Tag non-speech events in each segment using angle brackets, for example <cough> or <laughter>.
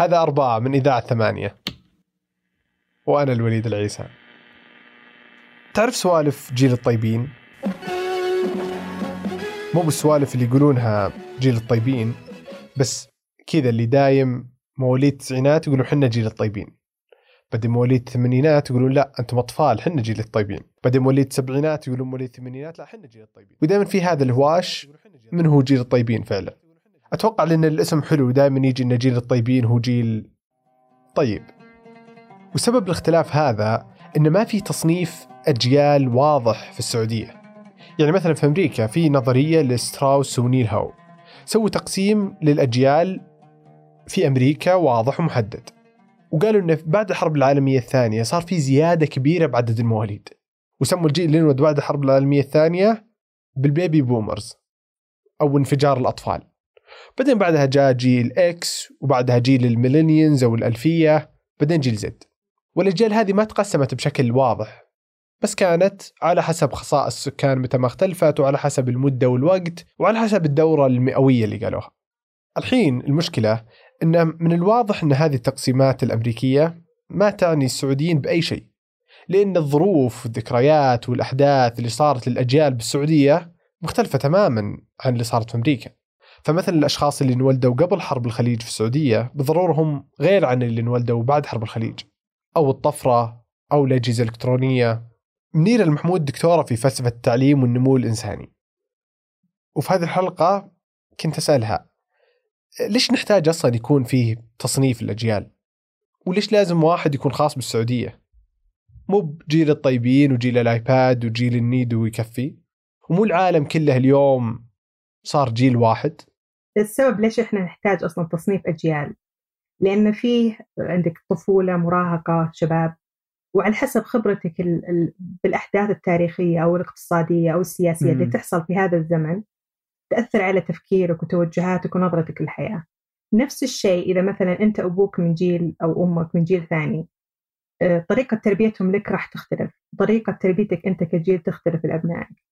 هذا أربعة من إذاعة ثمانية. وأنا الوليد العيسى. تعرف سوالف جيل الطيبين؟ مو بالسوالف اللي يقولونها جيل الطيبين بس كذا اللي دايم مواليد التسعينات يقولون حنا جيل الطيبين. بعدين مواليد الثمانينات يقولون لا أنتم أطفال حنا جيل الطيبين. بعدين مواليد السبعينات يقولون مواليد الثمانينات لا حنا جيل الطيبين. ودائما في هذا الهواش من هو جيل الطيبين فعلا. أتوقع لأن الاسم حلو دائما يجي ان جيل الطيبين هو جيل طيب. وسبب الاختلاف هذا إن ما في تصنيف أجيال واضح في السعودية. يعني مثلا في أمريكا في نظرية لستراوس ونيل هاو. سووا تقسيم للأجيال في أمريكا واضح ومحدد. وقالوا إنه بعد الحرب العالمية الثانية صار في زيادة كبيرة بعدد المواليد. وسموا الجيل اللي انولد بعد الحرب العالمية الثانية بال baby boomers أو انفجار الأطفال. بعدين بعدها جاء جيل X وبعدها جيل ال millennials أو الألفية بعدين جيل Z والأجيال هذه ما تقسمت بشكل واضح بس كانت على حسب خصائص السكان متى ما اختلفت وعلى حسب المدة والوقت وعلى حسب الدورة المئوية اللي قالوها. الحين المشكلة إن من الواضح إن هذه التقسيمات الأمريكية ما تعني السعوديين بأي شيء. لأن الظروف والذكريات والأحداث اللي صارت للأجيال بالسعودية مختلفة تماما عن اللي صارت في أمريكا. فمثلا الأشخاص اللي انولدوا قبل حرب الخليج في السعودية بالضروره هم غير عن اللي انولدوا بعد حرب الخليج أو الطفرة أو الأجهزة الإلكترونية منيره المحمود دكتورة في فلسفة التعليم والنمو الإنساني وفي هذه الحلقة كنت أسألها ليش نحتاج أصلا يكون فيه تصنيف الأجيال؟ وليش لازم واحد يكون خاص بالسعودية؟ مو بجيل الطيبين وجيل الآيباد وجيل النيدو ويكفي؟ ومو العالم كله اليوم صار جيل واحد؟ السبب ليش إحنا نحتاج أصلا تصنيف أجيال؟ لأن فيه عندك طفولة مراهقة شباب وعلى حسب خبرتك ال ال بالأحداث التاريخية أو الاقتصادية أو السياسية مم. اللي تحصل في هذا الزمن تأثر على تفكيرك وتوجهاتك ونظرتك للحياة نفس الشيء إذا مثلا أنت أبوك من جيل أو أمك من جيل ثاني آه، طريقة تربيتهم لك راح تختلف طريقة تربيتك أنت كجيل تختلف لأبنائك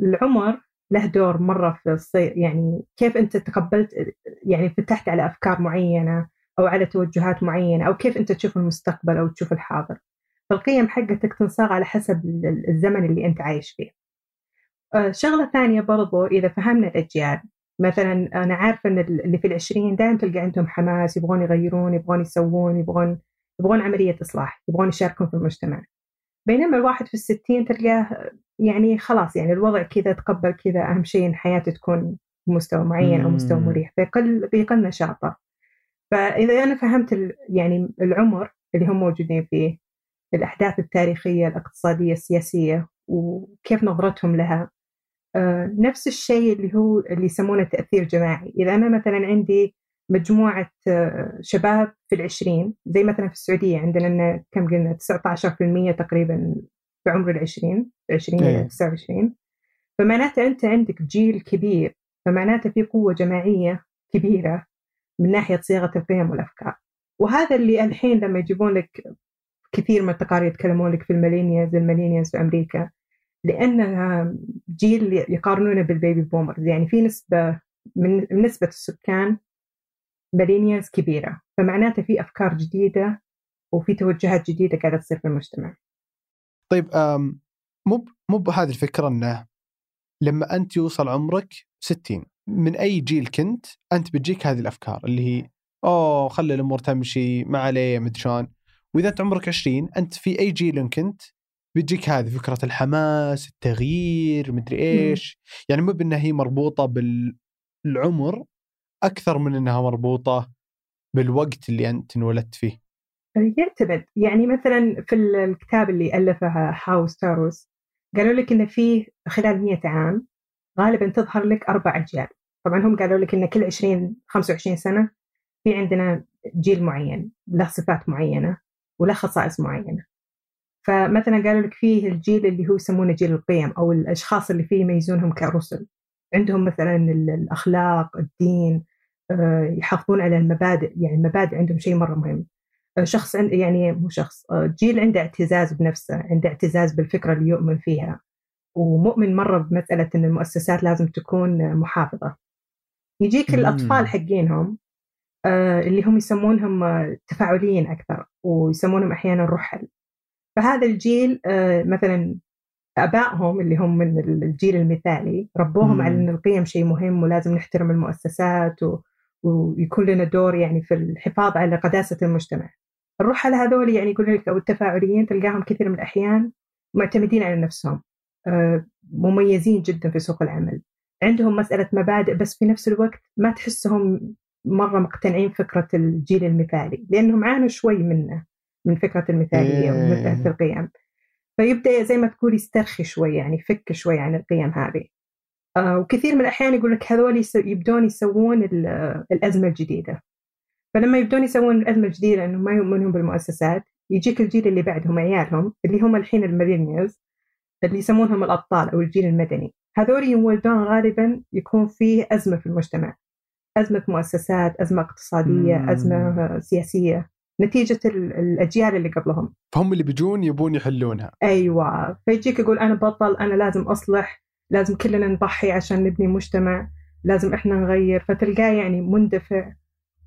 العمر له دور مرة في الصير يعني كيف أنت تقبلت يعني فتحت على أفكار معينة أو على توجهات معينة أو كيف أنت تشوف المستقبل أو تشوف الحاضر. فالقيم حقتك تنصاغ على حسب الزمن اللي أنت عايش فيه. آه، شغلة ثانية برضو إذا فهمنا الأجيال مثلا أنا عارفة أن اللي في العشرين دائما تلقى عندهم حماس يبغون يغيرون يبغون يسوون يبغون يبغون عملية إصلاح يبغون يشاركون في المجتمع. بينما الواحد في الستين تلقاه يعني خلاص يعني الوضع كذا تقبل كذا أهم شيء إن حياته تكون بمستوى معين أو مستوى مريح بيقل بيقل نشاطه. فإذا أنا فهمت يعني العمر اللي هم موجودين فيه الأحداث التاريخية الاقتصادية السياسية وكيف نظرتهم لها آه، نفس الشيء اللي هو اللي يسمونه تأثير جماعي. إذا أنا مثلا عندي مجموعة آه، شباب في العشرين زي مثلا في السعودية عندنا كم قلنا؟ 19% تقريبا في عمر العشرين 20 إلى 29 فمعناته أنت عندك جيل كبير فمعناته في قوة جماعية كبيرة من ناحية صياغة القيم والأفكار. وهذا اللي الحين لما يجيبون لك كثير من التقارير يتكلمون لك في ال millennials ال millennials في أمريكا لأنها جيل يقارنونه بال baby boomers. يعني في نسبة من نسبة السكان millennials كبيرة فمعناته في أفكار جديدة وفي توجهات جديدة قاعدة تصير في المجتمع. طيب مو مو بهذه الفكرة أنه لما أنت يوصل عمرك 60 من أي جيل كنت أنت بتجيك هذه الأفكار اللي هي أوه خلي الأمور تمشي ما عليه مدري شلون. وإذا أنت عمرك 20 أنت في أي جيل كنت بتجيك هذه فكرة الحماس التغيير مدري مم. يعني مو بإنها هي مربوطة بالعمر أكثر من إنها مربوطة بالوقت اللي أنت انولدت فيه. يعتمد. يعني مثلا في الكتاب اللي الفه هاو ستاروس قالوا لك إن في خلال 100 عام غالبا تظهر لك أربع أجيال. طبعا هم قالوا لك إن كل 20 25 سنة في عندنا جيل معين له صفات معينة وله خصائص معينة. فمثلا قالوا لك فيه الجيل اللي هو يسمونه جيل القيم أو الأشخاص اللي فيه يميزونهم كرسل. عندهم مثلا الأخلاق الدين يحافظون على المبادئ يعني المبادئ عندهم شيء مرة مهم. آه، شخص يعني مو شخص آه، جيل عنده اعتزاز بنفسه عنده اعتزاز بالفكرة اللي يؤمن فيها ومؤمن مرة بمسألة إن المؤسسات لازم تكون محافظة. يجيك الأطفال حقينهم آه، اللي هم يسمونهم آه، تفاعليين أكثر ويسمونهم أحيانا رحل. فهذا الجيل آه، مثلا آبائهم اللي هم من الجيل المثالي ربوهم مم. على إن القيم شيء مهم ولازم نحترم المؤسسات و... ويكون لنا دور يعني في الحفاظ على قداسة المجتمع. الرحل هذول يعني يقول لك أو التفاعليين تلقاهم كثير من الأحيان معتمدين على نفسهم آه، مميزين جدا في سوق العمل. عندهم مسألة مبادئ بس في نفس الوقت ما تحسهم مرة مقتنعين فكرة الجيل المثالي لأنهم عانوا شوي منه من فكرة المثالية إيه. ومن فكرة القيم. فيبدأ زي ما تقول يسترخي شوي يعني يفك شوي عن القيم هذه آه وكثير من الأحيان يقول لك هذول يبدون يسوون ال- الأزمة الجديدة. فلما يبدون يسوون الأزمة الجديدة انه ما يؤمنون بالمؤسسات يجيك الجيل اللي بعدهم عيالهم اللي هم الحين ال millennials اللي يسمونهم الأبطال أو الجيل المدني. هذول يولدون غالبا يكون فيه أزمة في المجتمع. أزمة مؤسسات أزمة اقتصادية مم. أزمة آه، سياسية. نتيجة ال- الأجيال اللي قبلهم. فهم اللي بيجون يبون يحلونها. أيوه. فيجيك يقول أنا بطل أنا لازم أصلح. لازم كلنا نضحي عشان نبني مجتمع لازم إحنا نغير. فتلقاه يعني مندفع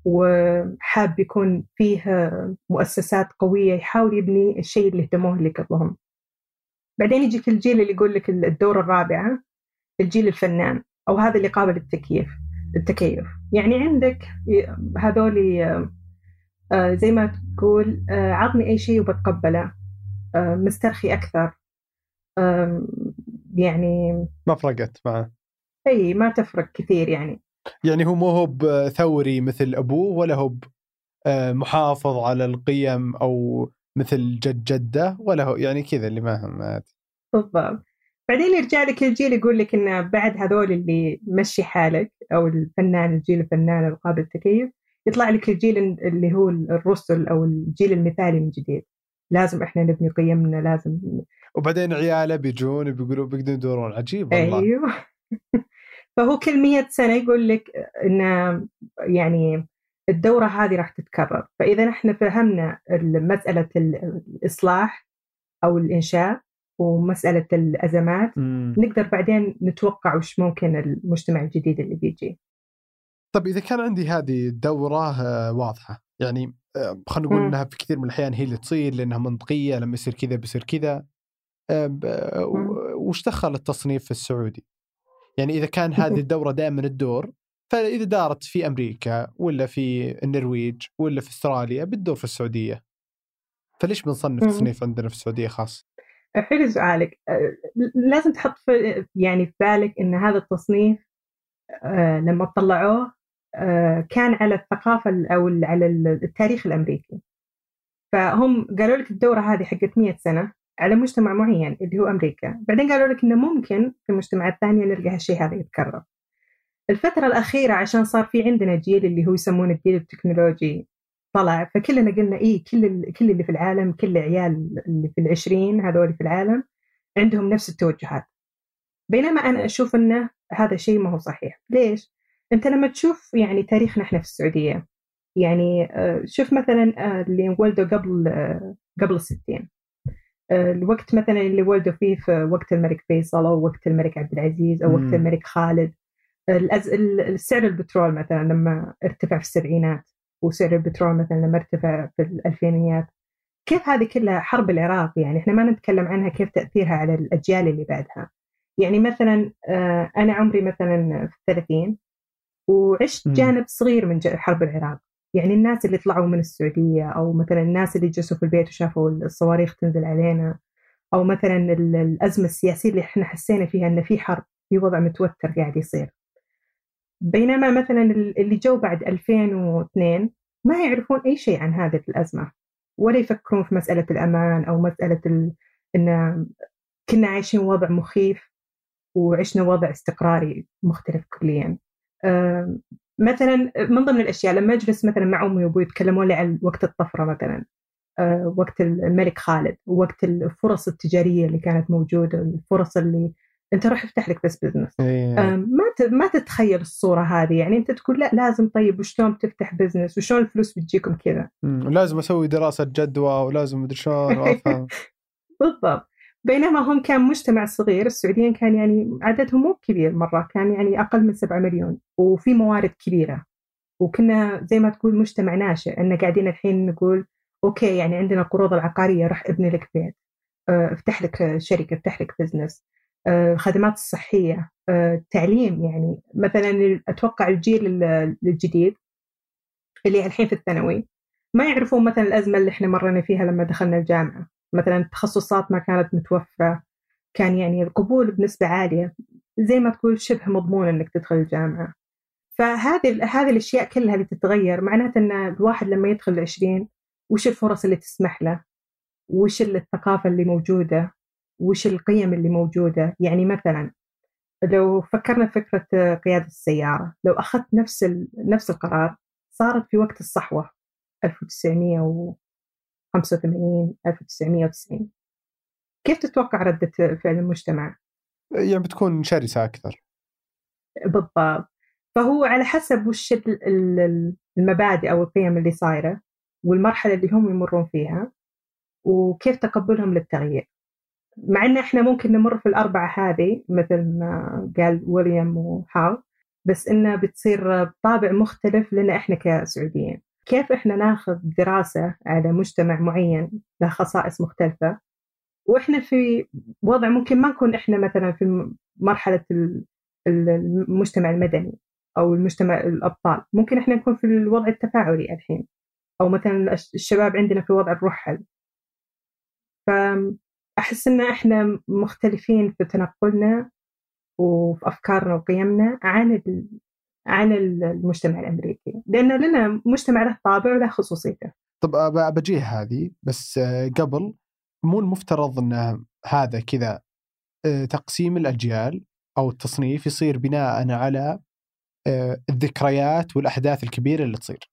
وحاب يكون فيه مؤسسات قوية يحاول يبني الشيء اللي اهتموه اللي قبلهم. بعدين يجيك الجيل اللي يقول لك الدورة الرابعة الجيل الفنان أو هذا اللي قابل التكييف التكيف. يعني عندك هذول آه، زي ما تقول آه، عطني أي شيء وبتقبله. آه، مسترخي أكثر. آم، يعني ما فرقت معه. إي ما تفرق كثير يعني. يعني هو مو هو بثوري مثل أبوه ولا هو آه، محافظ على القيم أو مثل جد جده ولا هو يعني كذا اللي ما هم بالضبط. بعدين يرجع لك الجيل يقول لك إنه بعد هذول اللي مشي حالك أو الفنان الجيل الفنان القابل للتكيف يطلع لك الجيل اللي هو الرسل أو الجيل المثالي من جديد. لازم إحنا نبني قيمنا لازم وبعدين عياله بيجون بيقولوا بيقدرون يدورون. عجيب والله. أيوه. <laughs> فهو كل مية سنة يقول لك إن يعني الدورة هذه راح تتكرر. فإذا إحنا فهمنا مسألة الإصلاح أو الإنشاء ومسألة الأزمات مم. نقدر بعدين نتوقع وش ممكن المجتمع الجديد اللي بيجي. طيب إذا كان عندي هذه الدورة آه، واضحة. يعني آه، خلينا نقول. إنها في كثير من الأحيان هي اللي تصير لأنها منطقية لما يصير كذا بيصير كذا. وش دخل التصنيف السعودي؟ يعني إذا كان <laughs> هذه الدورة دائما الدور فإذا دارت في أمريكا ولا في النرويج ولا في أستراليا بتدور في السعودية فليش بنصنف. تصنيف عندنا في السعودية خاص؟ حلو سؤالك أه، لازم تحط في يعني في بالك إن هذا التصنيف أه، لما طلعوه كان على الثقافة ال- أو على ال- التاريخ الأمريكي فهم قالوا لك الدورة هذه حقت 100 سنة على مجتمع معين اللي هو أمريكا. بعدين قالوا لك إنه ممكن في المجتمعات الثانية نلقى هالشيء هذا يتكرر. الفترة الأخيرة عشان صار في عندنا جيل اللي هو يسمونه الجيل التكنولوجي طلع فكلنا قلنا إيه كل كل اللي في العالم كل عيال اللي في العشرين هذول في العالم عندهم نفس التوجهات. بينما أنا أشوف إنه هذا شيء ما هو صحيح. ليش؟ أنت لما تشوف يعني تاريخنا إحنا في السعودية يعني آه، شوف مثلا آه، اللي ولدوا قبل آه، قبل الستين. الوقت مثلا اللي ولدوا فيه في وقت الملك فيصل أو وقت الملك عبد العزيز أو. وقت الملك خالد السعر البترول مثلا لما ارتفع في السبعينات وسعر البترول مثلا لما ارتفع في الألفينيات كيف هذه كلها حرب العراق يعني إحنا ما نتكلم عنها كيف تأثيرها على الأجيال اللي بعدها يعني مثلا آه، أنا عمري مثلا في الثلاثين وعشت. جانب صغير من حرب العراق يعني الناس اللي طلعوا من السعودية أو مثلا الناس اللي جلسوا في البيت وشافوا الصواريخ تنزل علينا أو مثلا ال- الأزمة السياسية اللي إحنا حسينا فيها أن في حرب في وضع متوتر قاعد يصير. بينما مثلا ال- اللي جو بعد 2002 ما يعرفون أي شيء عن هذه الأزمة ولا يفكرون في مسألة الأمان أو مسألة ال... إن كنا عايشين وضع مخيف وعشنا وضع استقراري مختلف كليا. مثلا من ضمن الأشياء لما أجلس مثلا مع أمي وأبوي يتكلموا لي عن وقت الطفرة مثلا آه، وقت الملك خالد ووقت الفرص التجارية اللي كانت موجودة الفرص اللي أنت روح افتح لك بس business إيه. آم، ما ما تتخيل الصورة هذه يعني أنت تقول لا لازم طيب وشلون تفتح business وشلون الفلوس بتجيكم كذا مم. ولازم أسوي دراسة جدوى ولازم مدري شلون. <laughs> بالضبط بينما هم كان مجتمع صغير السعوديين كان يعني عددهم مو كبير مرة كان يعني أقل من 7 مليون وفي موارد كبيرة. وكنا زي ما تقول مجتمع ناشئ إن قاعدين الحين نقول okay يعني عندنا القروض العقارية راح ابني لك بيت. آه، افتح لك شركة افتح لك business الخدمات الصحية. التعليم يعني. مثلا أتوقع الجيل الجديد اللي الحين في الثانوي ما يعرفون مثلا الأزمة اللي إحنا مرينا فيها لما دخلنا الجامعة. مثلا التخصصات ما كانت متوفرة كان يعني القبول بنسبة عالية زي ما تقول شبه مضمون إنك تدخل الجامعة. فهذه هذه الأشياء كلها اللي تتغير معناته إن الواحد لما يدخل العشرين وش الفرص اللي تسمح له؟ وش الثقافة اللي موجودة؟ وش القيم اللي موجودة؟ يعني مثلا لو فكرنا فكرة قيادة السيارة لو أخذت نفس نفس القرار صارت في وقت الصحوة 1985 1990 كيف تتوقع ردة فعل المجتمع؟ يعني بتكون شرسة أكثر. بالضبط. فهو على حسب وش المبادئ أو القيم اللي صايرة والمرحلة اللي هم يمرون فيها وكيف تقبلهم للتغيير. مع إن إحنا ممكن نمر في الأربعة هذه مثل ما قال ويليام وهاو بس إنها بتصير بطابع مختلف لنا إحنا كسعوديين. كيف إحنا ناخذ دراسة على مجتمع معين له خصائص مختلفة؟ وإحنا في وضع ممكن ما نكون إحنا مثلا في مرحلة المجتمع المدني أو المجتمع الأبطال. ممكن إحنا نكون في الوضع التفاعلي الحين أو مثلا الشباب عندنا في وضع الرحل. فأحس إن إحنا مختلفين في تنقلنا وفي أفكارنا وقيمنا عن عن المجتمع الأمريكي لأن لنا مجتمع له طابع وله خصوصيته. طب بجيه هذه بس آه، قبل مو المفترض أن هذا كذا آه، تقسيم الأجيال أو التصنيف يصير بناء على آه، الذكريات والأحداث الكبيرة اللي تصير.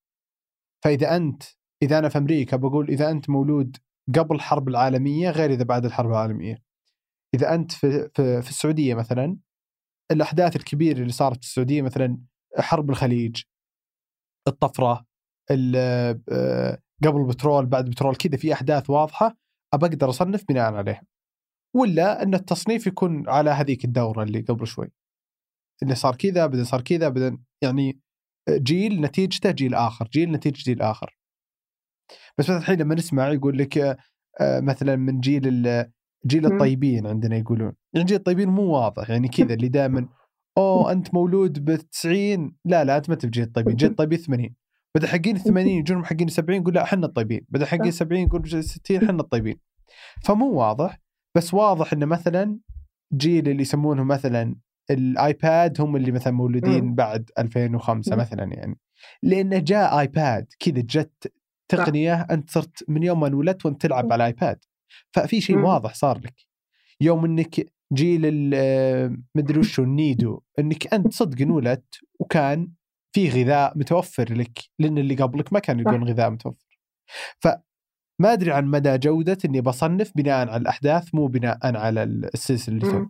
فإذا أنت إذا أنا في أمريكا بقول إذا أنت مولود قبل الحرب العالمية غير إذا بعد الحرب العالمية. إذا أنت في في, في السعودية مثلا الأحداث الكبيرة اللي صارت في السعودية مثلا حرب الخليج الطفرة آه، قبل البترول بعد البترول كذا في أحداث واضحة أبى أقدر أصنف بناء عليها. ولا أن التصنيف يكون على هذيك الدورة اللي قبل شوي. اللي صار كذا بعدين صار كذا بعدين يعني جيل نتيجته جيل آخر جيل نتيجة جيل آخر. بس مثلا الحين لما نسمع يقول لك آه، مثلا من جيل جيل الطيبين عندنا يقولون. يعني جيل الطيبين مو واضح يعني كذا اللي دائما أوه أنت مولود ب 90 لا لا أنت ما أنت بجيل الطيبين جيل الطيبين 80 بدأ حقين 80 يجون حقين 70 يقول لا إحنا الطيبين. بدأ حقين 70 يقول 60 إحنا الطيبين. فمو واضح بس واضح إنه مثلا جيل اللي يسمونه مثلا الآيباد هم اللي مثلا مولودين بعد 2005 مثلا يعني. لأنه جاء iPad كذا جت تقنية أنت صرت من يوم ما انولدت وأنت تلعب على ال iPad ففي شيء واضح صار لك. يوم إنك جيل مدري وش النيدو إنك أنت صدق انولدت وكان في غذاء متوفر لك لأن اللي قبلك ما كان يلقون غذاء متوفر. فما أدري عن مدى جودة إني بصنف بناء على الأحداث مو بناء على السلسلة اللي تو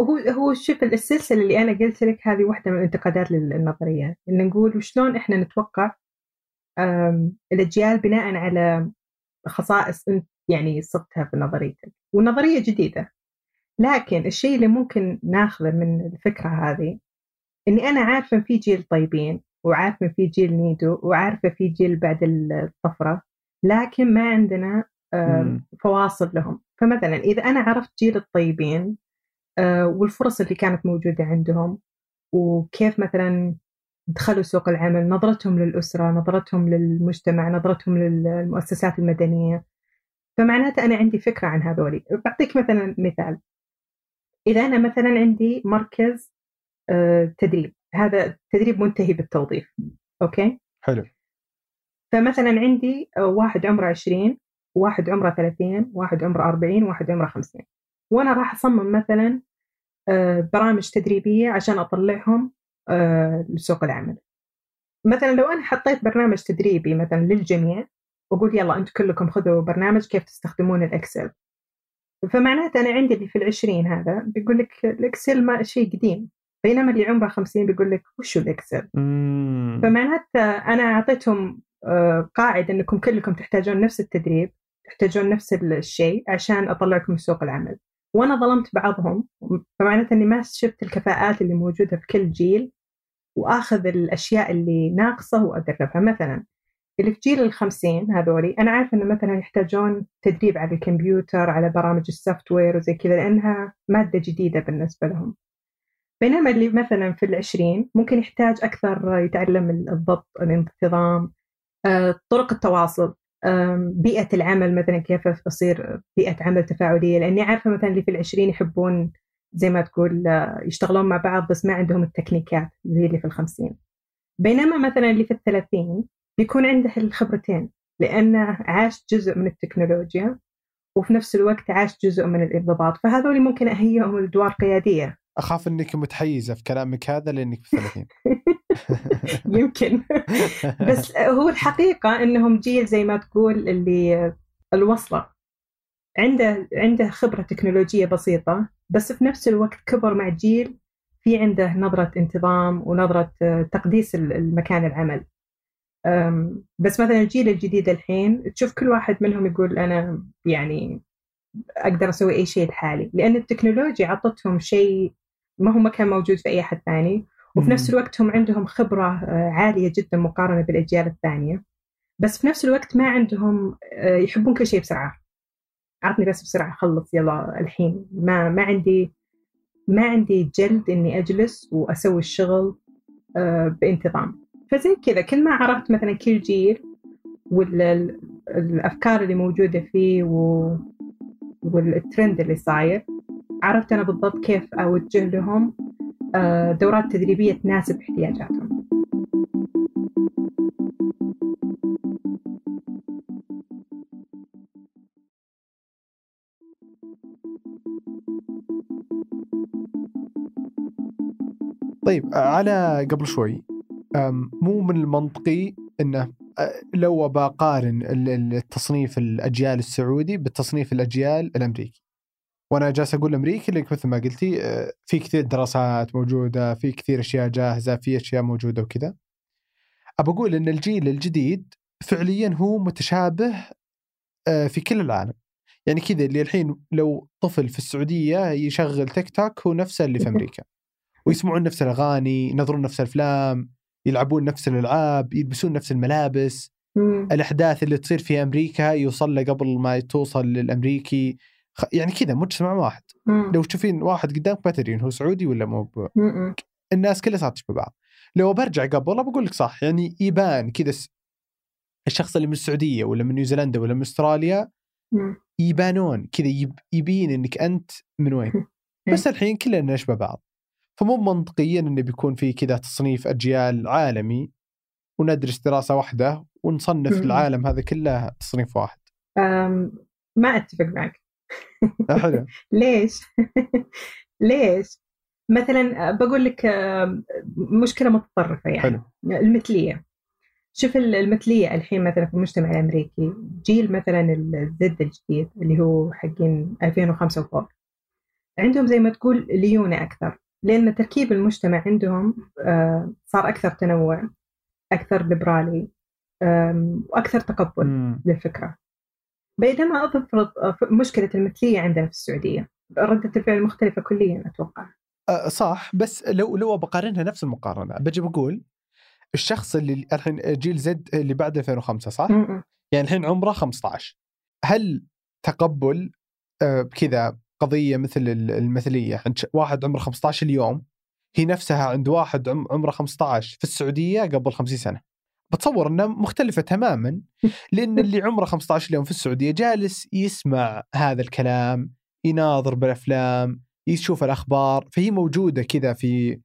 هو هو شوف السلسلة اللي أنا قلت لك هذه واحدة من الانتقادات للنظرية. إن نقول وشلون إحنا نتوقع الأجيال بناء على خصائص أنت يعني صدتها في نظريتك. والنظرية جديدة. لكن الشيء اللي ممكن ناخذه من الفكرة هذه إني أنا عارفة إن في جيل طيبين وعارفة في جيل نيدو وعارفة في جيل بعد الطفرة لكن ما عندنا فواصل لهم. فمثلا إذا أنا عرفت جيل الطيبين آه، والفرص اللي كانت موجودة عندهم وكيف مثلا دخلوا سوق العمل نظرتهم للأسرة نظرتهم للمجتمع نظرتهم للمؤسسات المدنية فمعناته أنا عندي فكرة عن هذولي بعطيك مثلا مثال. إذا أنا مثلا عندي مركز آه، تدريب. هذا تدريب منتهي بالتوظيف. أوكي؟ حلو. فمثلا عندي واحد عمره 20 واحد عمره 30 واحد عمره 40 واحد عمره 50 وأنا راح أصمم مثلا آه، برامج تدريبية عشان أطلعهم آه، لسوق العمل. مثلا لو أنا حطيت برنامج تدريبي مثلا للجميع وأقول يلا أنتم كلكم خذوا برنامج كيف تستخدمون الإكسل؟ فمعناته أنا عندي اللي في العشرين هذا بيقول لك الإكسل ما شيء قديم بينما اللي عمره 50 بيقول لك وشو الإكسل؟ فمعناته أنا أعطيتهم آه، قاعدة أنكم كلكم تحتاجون نفس التدريب تحتاجون نفس الشيء عشان أطلعكم من سوق العمل. وأنا ظلمت بعضهم فمعناته أني ما شفت الكفاءات اللي موجودة في كل جيل وآخذ الأشياء اللي ناقصة وأدربها. مثلا اللي في جيل الخمسين هذولي أنا عارفة إنه مثلا يحتاجون تدريب على الكمبيوتر على برامج السوفت وير وزي كذا لأنها مادة جديدة بالنسبة لهم. بينما اللي مثلا في العشرين ممكن يحتاج أكثر يتعلم الضبط الانتظام آه، طرق التواصل بيئة العمل مثلا كيف تصير بيئة عمل تفاعلية. لأني عارفة مثلا اللي في العشرين يحبون زي ما تقول آه، يشتغلون مع بعض بس ما عندهم التكنيكات زي اللي في الخمسين. بينما مثلا اللي في الثلاثين بيكون عنده الخبرتين لأنه عاش جزء من التكنولوجيا وفي نفس الوقت عاش جزء من الانضباط. فهذول ممكن أهيئهم لأدوار قيادية. أخاف أنك متحيزة في كلامك هذا لأنك في الثلاثين. <laughs> يمكن. بس هو الحقيقة أنهم جيل زي ما تقول اللي الوصلة. عنده عنده خبرة تكنولوجية بسيطة بس في نفس الوقت كبر مع جيل في عنده نظرة انتظام ونظرة تقديس المكان العمل. بس مثلا الجيل الجديد الحين تشوف كل واحد منهم يقول أنا يعني أقدر أسوي أي شيء لحالي لأن التكنولوجيا عطتهم شيء ما هو ما كان موجود في أي أحد ثاني وفي نفس الوقت هم عندهم خبرة آه، عالية جدا مقارنة بالأجيال الثانية بس في نفس الوقت ما عندهم آه، يحبون كل شيء بسرعة. عطني بس بسرعة خلص يلا الحين. ما ما عندي ما عندي جلد إني أجلس وأسوي الشغل آه، بانتظام. فزي كذا كل ما عرفت مثلا كل جيل والأفكار اللي موجودة فيه والترند اللي صاير عرفت أنا بالضبط كيف أوجه لهم آه، دورات تدريبية تناسب احتياجاتهم طيب على قبل شوي مو من المنطقي إنه لو بقارن التصنيف الأجيال السعودي بالتصنيف الأجيال الأمريكي. وأنا جالس أقول أمريكي لك مثل ما قلتي في كثير دراسات موجودة في كثير أشياء جاهزة في أشياء موجودة وكذا. أبى أقول إن الجيل الجديد فعليا هو متشابه في كل العالم. يعني كذا اللي الحين لو طفل في السعودية يشغل تيك توك هو نفسه اللي في أمريكا. ويسمعون نفس الأغاني ينظرون نفس الأفلام. يلعبون نفس الألعاب يلبسون نفس الملابس. الأحداث اللي تصير في أمريكا يوصل له قبل ما توصل للأمريكي. يعني كذا مجتمع واحد. مم. لو تشوفين واحد قدامك ما تدرين هو سعودي ولا مو الناس كلها صارت تشبه بعض. لو برجع قبل بقول لك صح يعني يبان كذا الشخص اللي من السعودية ولا من نيوزيلندا ولا من أستراليا يبانون كذا يب... يبين إنك أنت من وين. <laughs> بس الحين كلنا نشبه بعض. فمو منطقيا إنه بيكون في كذا تصنيف أجيال عالمي وندرس دراسة واحدة ونصنف العالم هذا كله تصنيف واحد. ما أتفق معك. حلو. <laughs> ليش؟ <laughs> ليش؟ مثلا بقول لك مشكلة متطرفة يعني. حلو. المثلية. شوف المثلية الحين مثلا في المجتمع الأمريكي جيل مثلا الزد الجديد اللي هو حقين 2005 وفوق. عندهم زي ما تقول ليونة أكثر. لأن تركيب المجتمع عندهم آه، صار أكثر تنوع أكثر ليبرالي وأكثر تقبل للفكرة. بينما أفرض مشكلة المثلية عندنا في السعودية. ردة الفعل مختلفة كليا أتوقع. أه صح. بس لو لو بقارنها نفس المقارنة بجي بقول الشخص اللي الحين جيل زد اللي بعد 2005 صح؟ م-م. يعني الحين عمره 15 هل تقبل آه كذا قضية مثل المثلية. عند واحد عمره 15 اليوم هي نفسها عند واحد عمره 15 في السعودية قبل 50 سنة. بتصور إنها مختلفة تماما <laughs> لأن اللي عمره 15 يوم في السعودية جالس يسمع هذا الكلام يناظر بالأفلام يشوف الأخبار فهي موجودة كذا في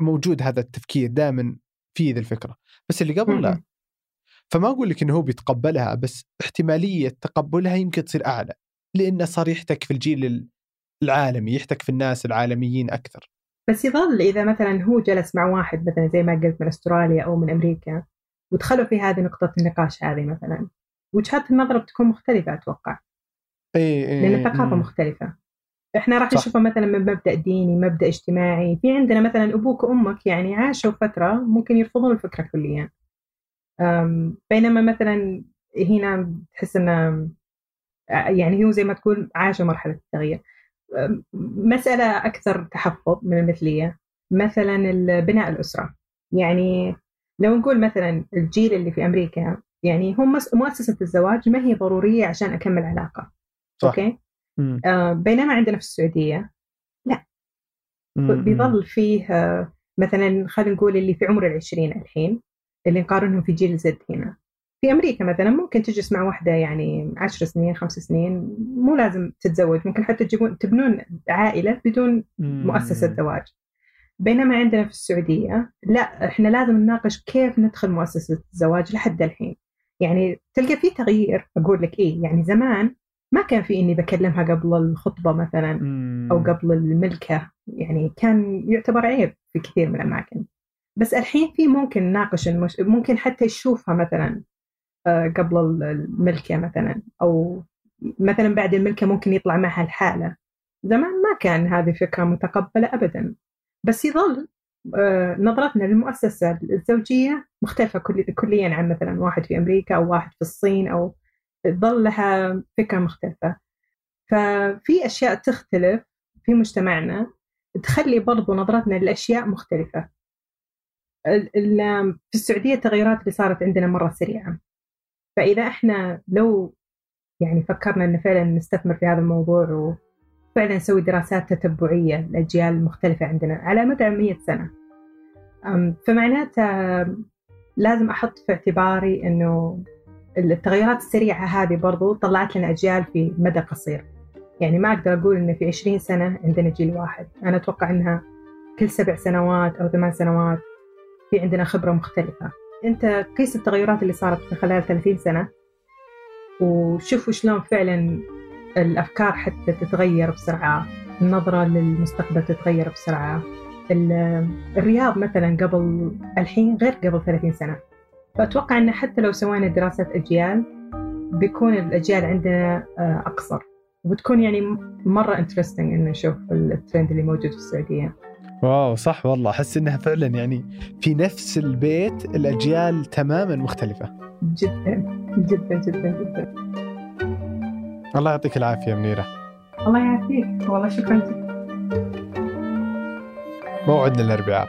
موجود هذا التفكير دائما في ذي الفكرة. بس اللي قبل لا. فما أقول لك إنه هو بيتقبلها بس احتمالية تقبلها يمكن تصير أعلى لأنه صار يحتك في الجيل العالمي يحتك في الناس العالميين أكثر. بس يظل إذا مثلا هو جلس مع واحد مثلا زي ما قلت من أستراليا أو من أمريكا ودخلوا في هذه نقطة النقاش هذه مثلا وجهات النظر بتكون مختلفة أتوقع. إي إي لأن الثقافة مختلفة. إحنا راح نشوفها مثلا من مبدأ ديني مبدأ اجتماعي. في عندنا مثلا أبوك وأمك يعني عاشوا فترة ممكن يرفضون الفكرة كليا. بينما مثلا هنا تحس إنه يعني هو زي ما تقول عاشوا مرحلة التغيير. مسألة أكثر تحفظ من المثلية مثلا بناء الأسرة. يعني لو نقول مثلا الجيل اللي في أمريكا يعني هم مؤسسة الزواج ما هي ضرورية عشان أكمل علاقة. صح. أوكي؟ آه بينما عندنا في السعودية لا. بيظل فيه آه مثلا خلينا نقول اللي في عمر العشرين الحين اللي نقارنهم في جيل زد هنا. في أمريكا مثلا ممكن تجلس مع واحدة يعني عشر سنين خمس سنين مو لازم تتزوج ممكن حتى تجيبون تبنون عائلة بدون مؤسسة زواج. بينما عندنا في السعودية لا إحنا لازم نناقش كيف ندخل مؤسسة الزواج لحد الحين. يعني تلقى في تغيير. أقول لك إيه يعني زمان ما كان في إني بكلمها قبل الخطبة مثلا أو قبل الملكة. يعني كان يعتبر عيب في كثير من الأماكن. بس الحين في ممكن نناقش المش... ممكن حتى يشوفها مثلا. قبل الملكة مثلا أو مثلا بعد الملكة ممكن يطلع معها الحالة. زمان ما كان هذه فكرة متقبلة أبدا. بس يظل آه، نظرتنا للمؤسسة الزوجية مختلفة كليا عن مثلا واحد في أمريكا أو واحد في الصين أو ظل لها فكرة مختلفة. ففي أشياء تختلف في مجتمعنا تخلي برضو نظرتنا للأشياء مختلفة. في السعودية التغيرات اللي صارت عندنا مرة سريعة. فإذا إحنا لو يعني فكرنا أن فعلا نستثمر في هذا الموضوع وفعلا نسوي دراسات تتبعية للأجيال المختلفة عندنا على مدى 100 سنة فمعناته لازم أحط في اعتباري أنه التغيرات السريعة هذه برضو طلعت لنا أجيال في مدى قصير. يعني ما أقدر أقول أن في 20 سنة عندنا جيل واحد. أنا أتوقع أنها كل سبع سنوات أو ثمان سنوات في عندنا خبرة مختلفة. أنت قيس التغيرات اللي صارت في خلال 30 سنة؟ وشوفوا شلون فعلا الأفكار حتى تتغير بسرعة النظرة للمستقبل تتغير بسرعة. الرياض مثلا قبل الحين غير قبل 30 سنة. فأتوقع أن حتى لو سوينا دراسة أجيال بيكون الأجيال عندنا آه، أقصر. وبتكون يعني مرة interesting إن نشوف الترند اللي موجود في السعودية. wow صح والله. أحس إنها فعلا يعني في نفس البيت الأجيال تماما مختلفة. جدا جدا جدا جدا. الله يعطيك العافية منيرة. الله يعافيك. والله شكرا جدا. موعدنا الأربعاء.